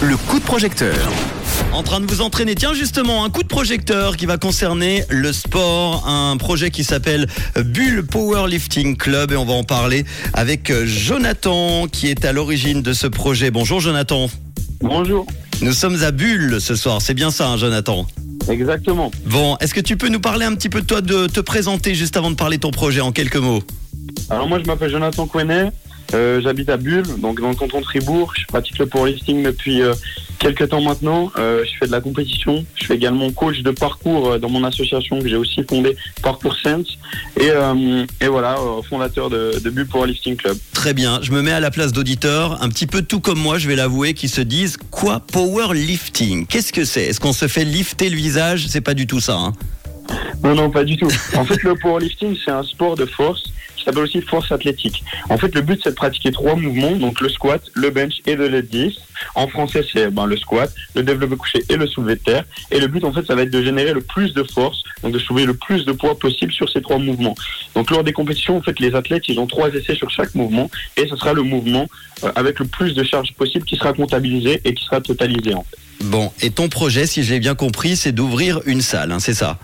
Le coup de projecteur. En train de vous entraîner. Tiens, justement, un coup de projecteur qui va concerner le sport. Un projet qui s'appelle Bull Powerlifting Club. Et on va en parler avec Jonathan qui est à l'origine de ce projet. Bonjour Jonathan. Bonjour. Nous sommes à Bulle ce soir. C'est bien ça, hein, Jonathan? Exactement. Bon, est-ce que tu peux nous parler un petit peu de toi, de te présenter juste avant de parler de ton projet en quelques mots? Alors moi je m'appelle Jonathan Quenet, euh, j'habite à Bulle, donc dans le canton de Fribourg. Je pratique le powerlifting depuis euh, quelques temps maintenant. Euh, je fais de la compétition. Je suis également coach de parcours euh, dans mon association que j'ai aussi fondée, Parcours Sense. Et, et voilà, fondateur de, de Bulle Powerlifting Club. Très bien, je me mets à la place d'auditeurs, un petit peu tout comme moi, je vais l'avouer, qui se disent quoi powerlifting? Qu'est-ce que c'est? Est-ce qu'on se fait lifter le visage? C'est pas du tout ça. hein. Non, non, pas du tout. En fait, le powerlifting, c'est un sport de force qui s'appelle aussi force athlétique. En fait, le but, c'est de pratiquer trois mouvements, donc le squat, le bench et le deadlift. En français, c'est ben, le squat, le développé couché et le soulevé de terre. Et le but, en fait, ça va être de générer le plus de force, donc de soulever le plus de poids possible sur ces trois mouvements. Donc, lors des compétitions, en fait, les athlètes, ils ont trois essais sur chaque mouvement, et ce sera le mouvement euh, avec le plus de charge possible qui sera comptabilisé et qui sera totalisé. Bon, et ton projet, si j'ai bien compris, c'est d'ouvrir une salle, hein, c'est ça?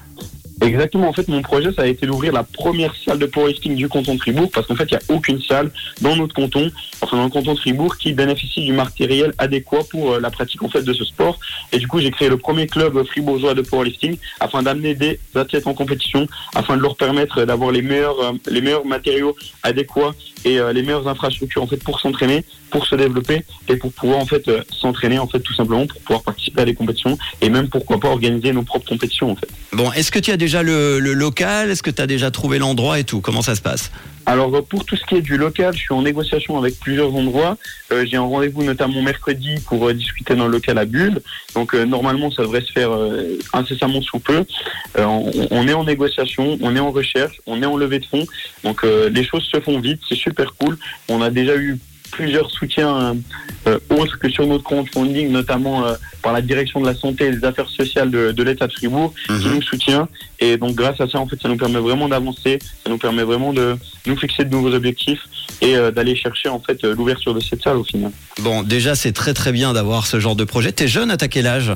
Exactement. En fait, mon projet, ça a été d'ouvrir la première salle de powerlifting du canton de Fribourg, parce qu'en fait, il n'y a aucune salle dans notre canton, enfin dans le canton de Fribourg, qui bénéficie du matériel adéquat pour euh, la pratique en fait de ce sport. Et du coup, j'ai créé le premier club fribourgeois de powerlifting afin d'amener des athlètes en compétition, afin de leur permettre d'avoir les meilleurs, euh, les meilleurs matériaux adéquats et euh, les meilleures infrastructures en fait pour s'entraîner, pour se développer et pour pouvoir en fait s'entraîner en fait tout simplement pour pouvoir participer à des compétitions et même pourquoi pas organiser nos propres compétitions en fait. Bon, est-ce que tu as déjà le, le local? Est-ce que tu as déjà trouvé l'endroit et tout? Comment ça se passe? Alors euh, pour tout ce qui est du local, je suis en négociation avec plusieurs endroits. Euh, J'ai un rendez-vous notamment mercredi pour euh, discuter le local à Bulle. Donc euh, normalement ça devrait se faire incessamment sous peu. On, on est en négociation, on est en recherche, on est en levée de fonds. Donc les choses se font vite, c'est super cool. On a déjà eu plusieurs soutiens euh, autres que sur notre crowdfunding, notamment euh, par la direction de la santé et des affaires sociales de, de l'État de Fribourg, qui Mhm. nous soutient. Et donc grâce à ça, en fait, ça nous permet vraiment d'avancer, ça nous permet vraiment de nous fixer de nouveaux objectifs et euh, d'aller chercher en fait euh, l'ouverture de cette salle au final. Bon, déjà, c'est très très bien d'avoir ce genre de projet. T'es jeune, à quel âge?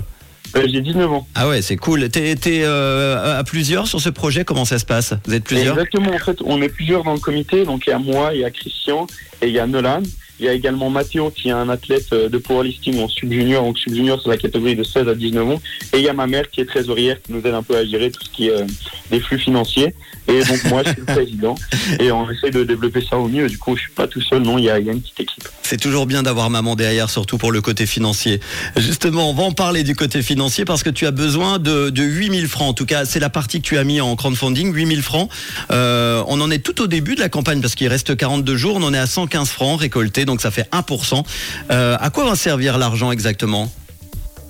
Euh, J'ai 19 ans. Ah ouais, c'est cool. T'es euh, à plusieurs sur ce projet? Comment ça se passe? Vous êtes plusieurs? Exactement, en fait, on est plusieurs dans le comité. Donc il y a moi, il y a Christian et il y a Nolan. Il y a également Mathéo qui est un athlète euh, de powerlifting en sub-junior. Donc sub-junior, c'est la catégorie de 16 à 19 ans. Et il y a ma mère qui est trésorière qui nous aide un peu à gérer tout ce qui est euh, des flux financiers. Et donc moi, je suis le président. Et on essaie de développer ça au mieux. Du coup, je suis pas tout seul. Non, il y a, une petite équipe. C'est toujours bien d'avoir maman derrière, surtout pour le côté financier. Justement, on va en parler du côté financier parce que tu as besoin de, de 8000 francs. En tout cas, c'est la partie que tu as mis en crowdfunding, 8000 francs. Euh, on en est tout au début de la campagne parce qu'il reste 42 jours. On en est à 115 francs récoltés, donc ça fait 1%. Euh, à quoi va servir l'argent exactement?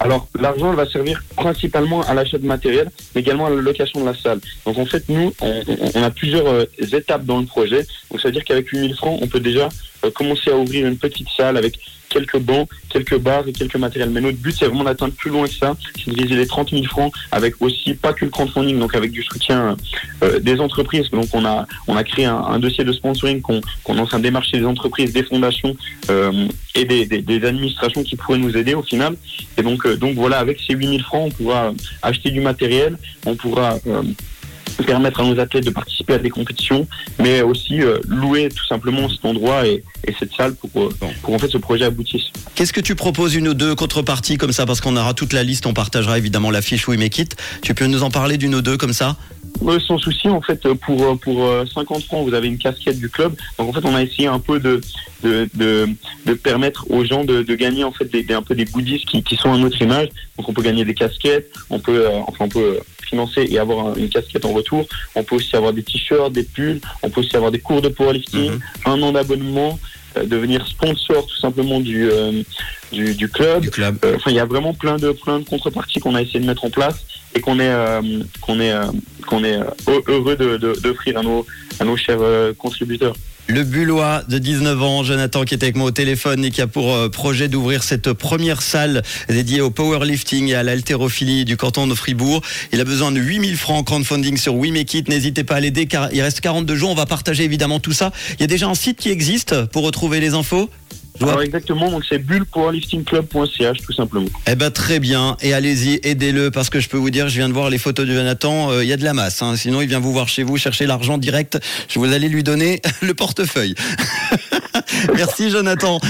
Alors, l'argent va servir principalement à l'achat de matériel, mais également à la location de la salle. Donc, en fait, nous, on, a plusieurs euh, étapes dans le projet. Donc, ça veut dire qu'avec 8000 francs, on peut déjà euh, commencer à ouvrir une petite salle avec quelques bancs, quelques barres et quelques matériels. Mais notre but, c'est vraiment d'atteindre plus loin que ça, c'est de viser les 30 000 francs avec aussi, pas que le crowdfunding, donc avec du soutien euh, des entreprises. Donc, on a, on a créé un, dossier de sponsoring qu'on qu'on est en train de démarcher des entreprises, des fondations euh, et des, administrations qui pourraient nous aider au final. Et donc, euh, donc voilà, avec ces 8000 francs, on pourra acheter du matériel, on pourra permettre à nos athlètes de participer à des compétitions, mais aussi euh, louer tout simplement cet endroit et, et cette salle pour, euh, Bon. pour en fait ce projet aboutisse. Qu'est-ce que tu proposes une ou deux contreparties comme ça? Parce qu'on aura toute la liste, on partagera évidemment la fiche We Make It. Tu peux nous en parler d'une ou deux comme ça? Euh, sans souci, en fait, euh, pour, pour euh, 50 francs, vous avez une casquette du club. Donc en fait, on a essayé un peu de, de, de, de permettre aux gens de, de gagner en fait des, des- un peu des goodies qui, qui sont à notre image. Donc on peut gagner des casquettes, on peut, euh, enfin on peut financer et avoir un- une casquette en retour. On peut aussi avoir des t-shirts, des pulls. On peut aussi avoir des cours de powerlifting, Mhm. un an d'abonnement, euh, devenir sponsor tout simplement du, euh, du, du club. du club. Euh, Enfin, il y a vraiment plein de plein de contreparties qu'on a essayé de mettre en place et qu'on est qu'on est qu'on est heureux de de- d'offrir à nos à nos chers contributeurs. Le Bullois de 19 ans, Jonathan, qui est avec moi au téléphone et qui a pour euh, projet d'ouvrir cette première salle dédiée au powerlifting et à l'haltérophilie du canton de Fribourg. Il a besoin de 8000 francs en crowdfunding sur We Make It. N'hésitez pas à l'aider car il reste 42 jours. On va partager évidemment tout ça. Il y a déjà un site qui existe pour retrouver les infos Alors exactement, donc c'est bullpowerliftingclub.ch tout simplement. Eh ben très bien, et allez-y, aidez-le parce que je peux vous dire, je viens de voir les photos de Jonathan, euh, il y a de la masse. hein. Sinon, il vient vous voir chez vous, chercher l'argent direct. Je vous allez lui donner le portefeuille. Merci Jonathan,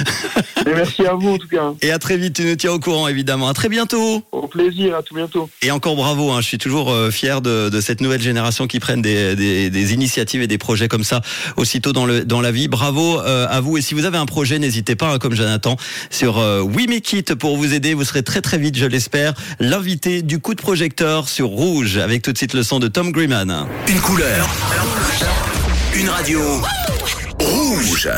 Et merci à vous en tout cas. et à très vite. Tu nous tiens au courant évidemment. À très bientôt. Au plaisir, à tout bientôt. Et encore bravo, hein, je suis toujours euh, fier de, de cette nouvelle génération qui prennent des, des- des initiatives et des projets comme ça aussitôt dans, le, dans la vie. Bravo euh, à vous. Et si vous avez un projet, n'hésitez pas, hein, comme Jonathan, sur euh, We Make It pour vous aider. Vous serez très très vite, je l'espère, l'invité du coup de projecteur sur Rouge, avec tout de suite le son de Tom Griman. Une couleur. Une radio.